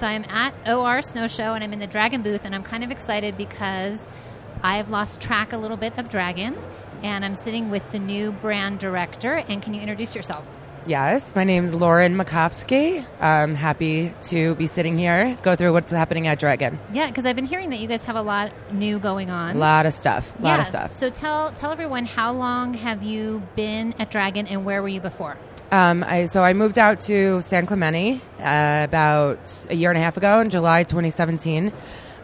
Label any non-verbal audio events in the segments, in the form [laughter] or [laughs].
So I'm at OR Snow Show and I'm in the Dragon booth and I'm kind of excited because I've lost track a little bit of Dragon and I'm sitting with the new brand director. And can you introduce yourself? Yes, my name is Lauren Makofske. I'm happy to be sitting here, go through what's happening at Dragon. Yeah, because I've been hearing that you guys have a lot new going on. A lot of stuff. A lot yeah, of stuff. So tell tell everyone how long have you been at Dragon and where were you before? Um, I, so I moved out to San Clemente uh, about a year and a half ago in July 2017.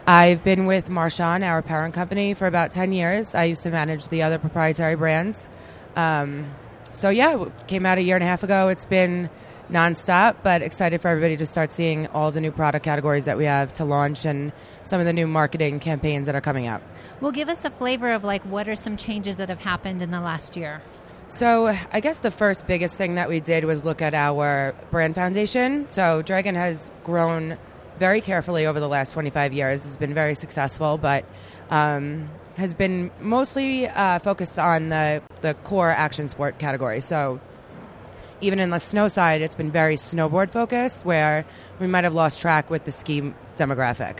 I've been with Marchon, our parent company, for about 10 years. I used to manage the other proprietary brands. Um, so yeah, came out a year and a half ago. It's been nonstop, but excited for everybody to start seeing all the new product categories that we have to launch and some of the new marketing campaigns that are coming out. Well, give us a flavor of like what are some changes that have happened in the last year. So, I guess the first biggest thing that we did was look at our brand foundation. So, Dragon has grown very carefully over the last 25 years. It's been very successful, but um, has been mostly uh, focused on the, the core action sport category. So even in the snow side, it's been very snowboard focused, where we might have lost track with the ski demographic.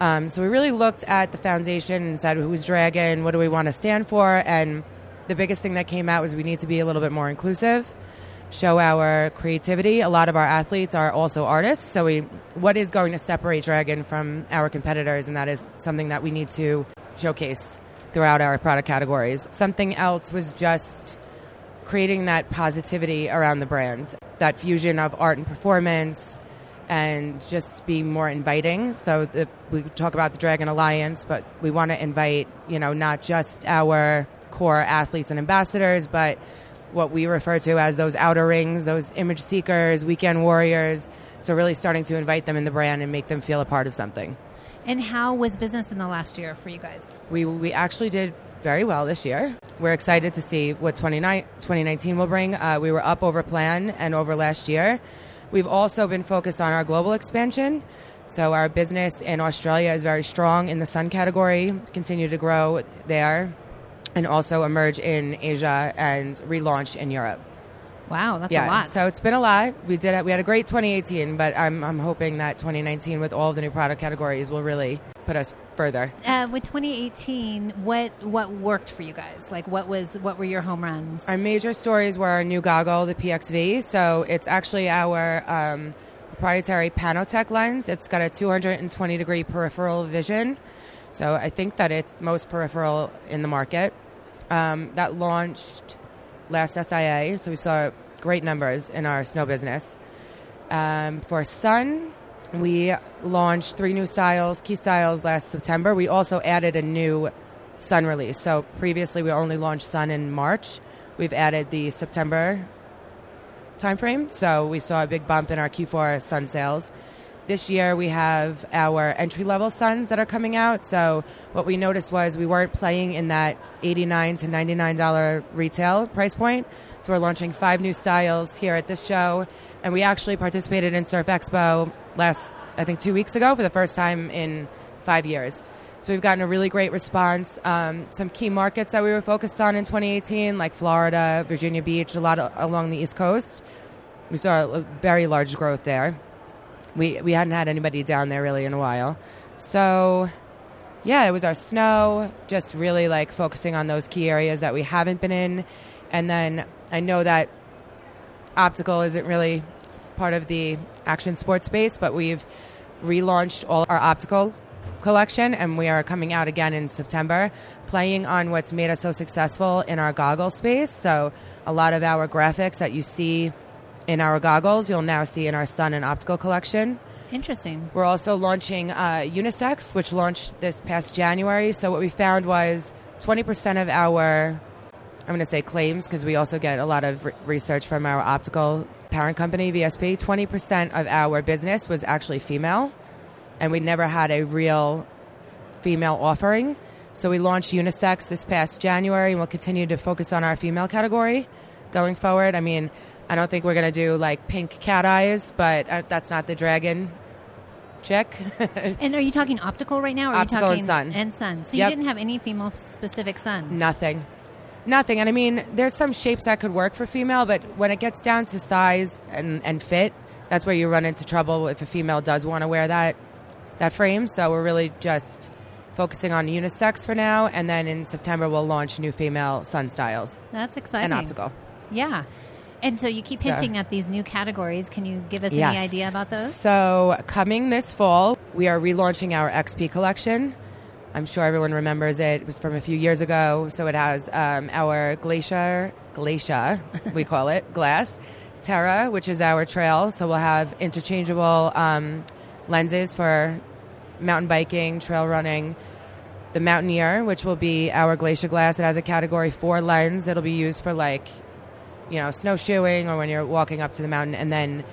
Um, so we really looked at the foundation and said, who's Dragon? What do we want to stand for? And the biggest thing that came out was we need to be a little bit more inclusive, show our creativity. A lot of our athletes are also artists. So we, what is going to separate Dragon from our competitors? And that is something that we need to showcase throughout our product categories. Something else was just creating that positivity around the brand, that fusion of art and performance, and just being more inviting. So the, we talk about the Dragon Alliance, but we want to invite, you know, not just our core athletes and ambassadors, but what we refer to as those outer rings, those image seekers, weekend warriors. So really starting to invite them in the brand and make them feel a part of something. And how was business in the last year for you guys? We, we actually did very well this year. We're excited to see what 2019 will bring. Uh, we were up over plan and over last year. We've also been focused on our global expansion. So our business in Australia is very strong in the sun category, continue to grow there, and also emerge in Asia and relaunch in Europe. Wow, that's yeah, a lot. So it's been a lot. We did we had a great 2018, but I'm I'm hoping that 2019 with all the new product categories will really put us further. Uh, with 2018, what what worked for you guys? Like, what was what were your home runs? Our major stories were our new goggle, the PXV. So it's actually our um, proprietary Panotech lens. It's got a 220 degree peripheral vision. So I think that it's most peripheral in the market. Um, that launched last SIA, so we saw great numbers in our snow business. Um, for sun, we launched three new styles, key styles last September. We also added a new sun release. So previously we only launched sun in March. We've added the September timeframe. So we saw a big bump in our Q4 sun sales. This year we have our entry level suns that are coming out. So what we noticed was we weren't playing in that 89 to $99 retail price point. So we're launching five new styles here at this show. And we actually participated in Surf Expo last, I think, two weeks ago for the first time in five years. So we've gotten a really great response. Um, some key markets that we were focused on in 2018, like Florida, Virginia Beach, a lot of, along the East Coast. We saw a very large growth there we we hadn't had anybody down there really in a while. So yeah, it was our snow, just really like focusing on those key areas that we haven't been in. And then I know that optical isn't really part of the action sports space, but we've relaunched all our optical collection and we are coming out again in September playing on what's made us so successful in our goggle space. So a lot of our graphics that you see in our goggles, you'll now see in our sun and optical collection. Interesting. We're also launching uh, unisex, which launched this past January. So what we found was 20% of our, I'm going to say claims because we also get a lot of re- research from our optical parent company, VSP. 20% of our business was actually female, and we never had a real female offering. So we launched unisex this past January, and we'll continue to focus on our female category going forward. I mean, I don't think we're going to do like pink cat eyes, but uh, that's not the dragon chick. [laughs] and are you talking optical right now? Or optical are you talking, and sun. And sun. So Yep. you didn't have any female specific sun. Nothing. Nothing. And I mean, there's some shapes that could work for female, but when it gets down to size and, and fit, that's where you run into trouble if a female does want to wear that that frame. So we're really just focusing on unisex for now, and then in September we'll launch new female sun styles That's exciting. and optical. Yeah. And so you keep So- hinting at these new categories. Can you give us any idea about those? So, coming this fall, we are relaunching our XP collection. I'm sure everyone remembers it. It was from a few years ago. So, it has um, our Glacier, Glacia, [laughs] we call it, glass, Terra, which is our trail. So, we'll have interchangeable um, lenses for mountain biking, trail running. The Mountaineer, which will be our Glacier glass, it has a category four lens. It'll be used for like, you know, snowshoeing or when you're walking up to the mountain. And then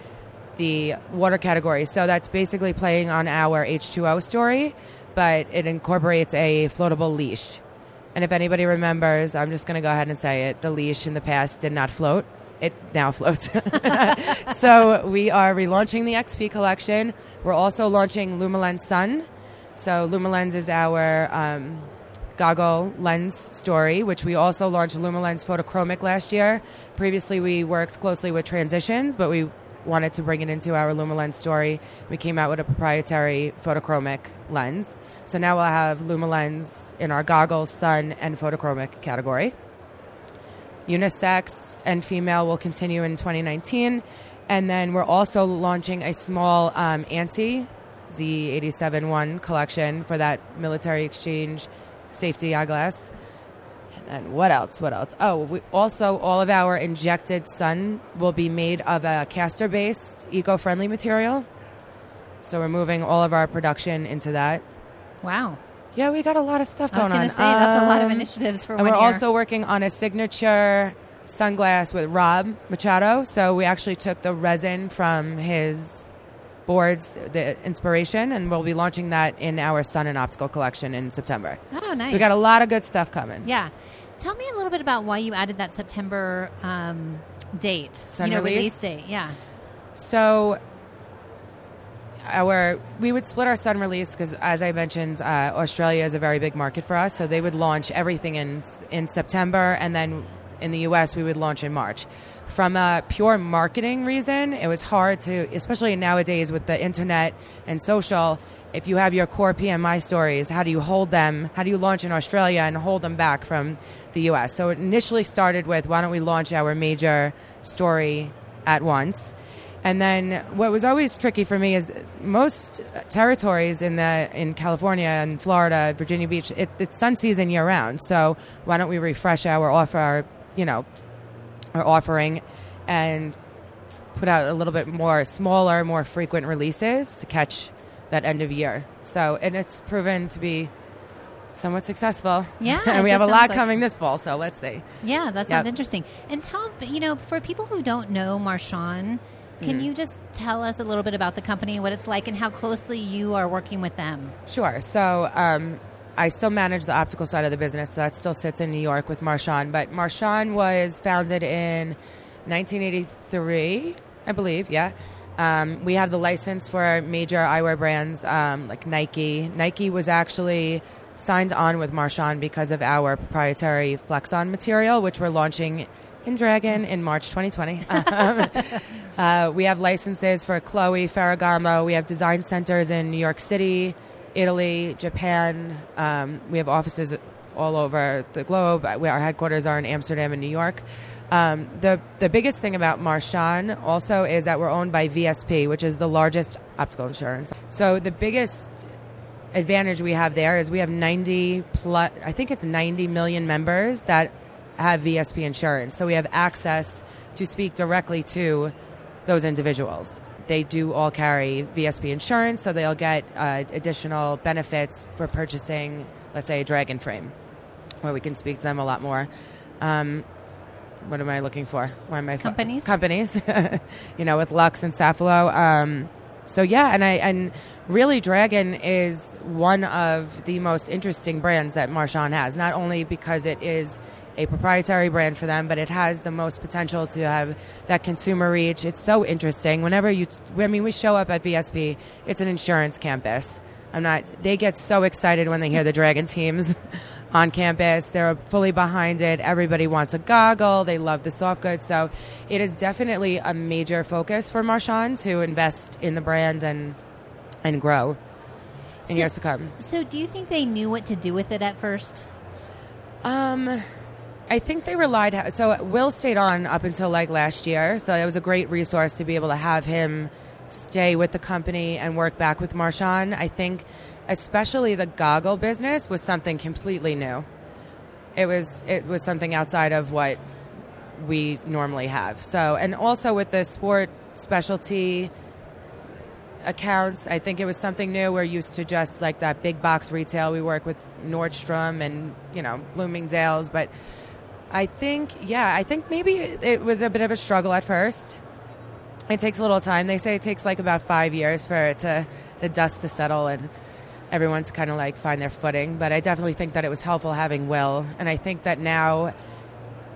the water category. So that's basically playing on our H2O story, but it incorporates a floatable leash. And if anybody remembers, I'm just going to go ahead and say it the leash in the past did not float. It now floats. [laughs] so we are relaunching the XP collection. We're also launching Lumalens Sun. So Lumalens is our um, goggle lens story, which we also launched Lumalens Photochromic last year. Previously, we worked closely with Transitions, but we wanted to bring it into our Lumalens story. We came out with a proprietary photochromic lens. So now we'll have Lumalens in our goggles, sun, and photochromic category. Unisex and female will continue in 2019. And then we're also launching a small um, ANSI Z87-1 collection for that military exchange safety eyeglass. And then what else? What else? Oh, we, also all of our injected sun will be made of a castor-based, eco-friendly material. So we're moving all of our production into that. Wow. Yeah, we got a lot of stuff I was going going to say that's a lot of Um, initiatives for and we're year. also working on a signature sunglass with Rob Machado. So we actually took the resin from his boards, the inspiration, and we'll be launching that in our sun and optical collection in September. oh, nice. So we got a lot of good stuff coming. Yeah. Tell me a little bit about why you added that September um, date. Sun you know, release? release date. Yeah. So our we would split our sun release because, as I mentioned, uh, Australia is a very big market for us. So they would launch everything in in September, and then in the U.S. we would launch in March. From a pure marketing reason, it was hard to, especially nowadays with the internet and social. If you have your core PMI stories, how do you hold them? How do you launch in Australia and hold them back from the U.S.? So it initially started with why don't we launch our major story at once? And then what was always tricky for me is most territories in the in California and Florida, Virginia Beach, it, it's sun season year round. So why don't we refresh our offer, our, you know, our offering, and put out a little bit more smaller, more frequent releases to catch that end of year. So and it's proven to be somewhat successful. Yeah, [laughs] and we have a lot like- coming this fall. So let's see. Yeah, that sounds Yep. interesting. And tell, you know, for people who don't know Marchon, can Mm-hmm. you just tell us a little bit about the company, what it's like, and how closely you are working with them? Sure. So um, I still manage the optical side of the business. So that still sits in New York with Marchon. But Marchon was founded in 1983, I believe. Yeah. Um, we have the license for major eyewear brands um, like Nike. Nike was actually signed on with Marchon because of our proprietary Flexon material, which we're launching in Dragon in March 2020. [laughs] Um, uh, we have licenses for Chloe, Ferragamo. We have design centers in New York City, Italy, Japan. Um, we have offices all over the globe. Our headquarters are in Amsterdam and New York. Um, the the biggest thing about Marchon also is that we're owned by VSP, which is the largest optical insurance. So the biggest advantage we have there is we have 90 plus I think it's 90 million members that have VSP insurance. So we have access to speak directly to those individuals. They do all carry VSP insurance, so they'll get uh, additional benefits for purchasing, let's say, a Dragon frame, where we can speak to them a lot more. Um, what am I looking for? Why am I Companies? companies? [laughs] you know, with Lux and Safilo. Um, so yeah, and I and really Dragon is one of the most interesting brands that Marchon has. Not only because it is a proprietary brand for them, but it has the most potential to have that consumer reach. It's so interesting. Whenever you, I mean, we show up at VSP, it's an insurance campus. I'm not. They get so excited when they hear the Dragon teams [laughs] on campus. They're fully behind it. Everybody wants a goggle. They love the soft goods. So it is definitely a major focus for Marchon to invest in the brand and and grow in So- years to come. So, do you think they knew what to do with it at first? Um, I think they relied. So Will stayed on up until like last year, so it was a great resource to be able to have him stay with the company and work back with Marchon. I think, especially the goggle business was something completely new. It was it was something outside of what we normally have. So, and also with the sport specialty accounts. I think it was something new. We're used to just like that big box retail. We work with Nordstrom and you know Bloomingdale's, but I think yeah, I think maybe it was a bit of a struggle at first. It takes a little time. They say it takes like about five years for it to the dust to settle and everyone to kind of like find their footing. But I definitely think that it was helpful having Will, and I think that now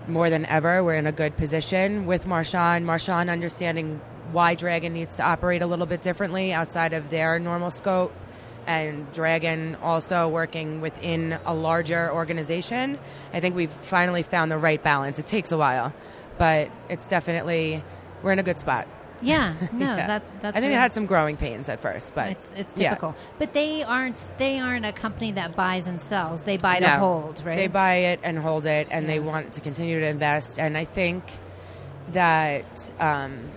more than ever, we're in a good position with Marchon. Marchon understanding why Dragon needs to operate a little bit differently outside of their normal scope, and Dragon also working within a larger organization. I think we've finally found the right balance. It takes a while, but it's definitely we're in a good spot. Yeah, no, [laughs] Yeah. that that's. I think it had some growing pains at first, but It's it's yeah. typical, but they aren't they aren't a company that buys and sells. They buy to No. hold, right? They buy it and hold it, and they want to continue to invest. And I think that um,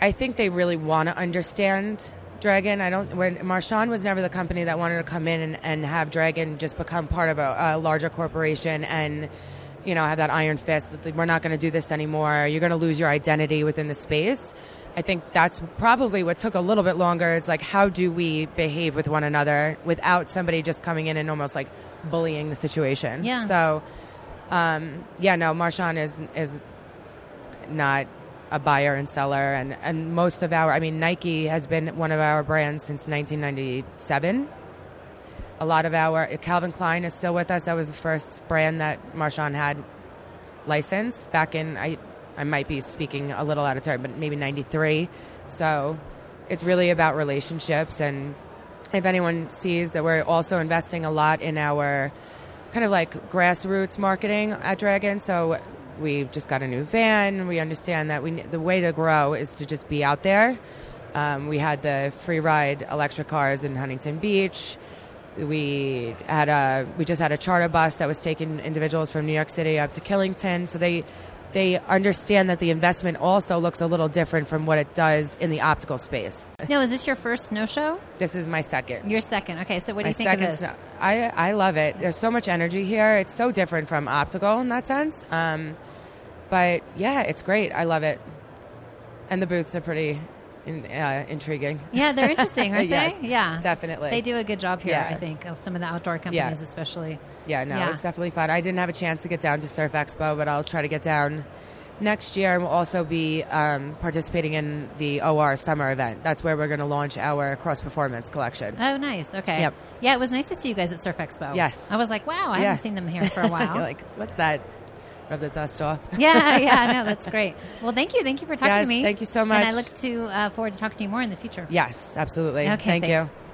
I think they really want to understand Dragon. I don't. When Marchon was never the company that wanted to come in and, and have Dragon just become part of a, a larger corporation and you know have that iron fist that we're not going to do this anymore. You're going to lose your identity within the space. I think that's probably what took a little bit longer. It's like how do we behave with one another without somebody just coming in and almost like bullying the situation. Yeah. So, um, yeah, no, Marchon is is not a buyer and seller, and and most of our, I mean, Nike has been one of our brands since 1997. A lot of our Calvin Klein is still with us. That was the first brand that Marchon had licensed back in I I might be speaking a little out of turn, but maybe 93. So it's really about relationships and if anyone sees that we're also investing a lot in our kind of like grassroots marketing at Dragon. So we've just got a new van. We understand that we the way to grow is to just be out there. Um, we had the free ride electric cars in Huntington Beach. We had a we just had a charter bus that was taking individuals from New York City up to Killington. So they they understand that the investment also looks a little different from what it does in the optical space. no, is this your first snow show? This is my second. Your second. Okay, so what do My you think of this? snow- I I love it. There's so much energy here. It's so different from optical in that sense. Um, but yeah, it's great. I love it. And the booths are pretty in, uh, intriguing. Yeah, they're interesting, [laughs] aren't Yes, they? Yeah, definitely. They do a good job here, Yeah. I think. Some of the outdoor companies, especially. Yeah, no, Yeah. it's definitely fun. I didn't have a chance to get down to Surf Expo, but I'll try to get down next year. And we'll also be um, participating in the OR summer event. That's where we're going to launch our cross performance collection. Oh, nice. Okay. Yep. Yeah, it was nice to see you guys at Surf Expo. Yes. I was like, wow, I Yeah. haven't seen them here for a [laughs] while. Like, what's that? Rub the dust off. [laughs] yeah, yeah, no, [laughs] that's great. Well, thank you. Thank you for talking Yes, to me. thank you so much. And I look to uh, forward to talking to you more in the future. Yes, absolutely. Okay, Thank thanks. you.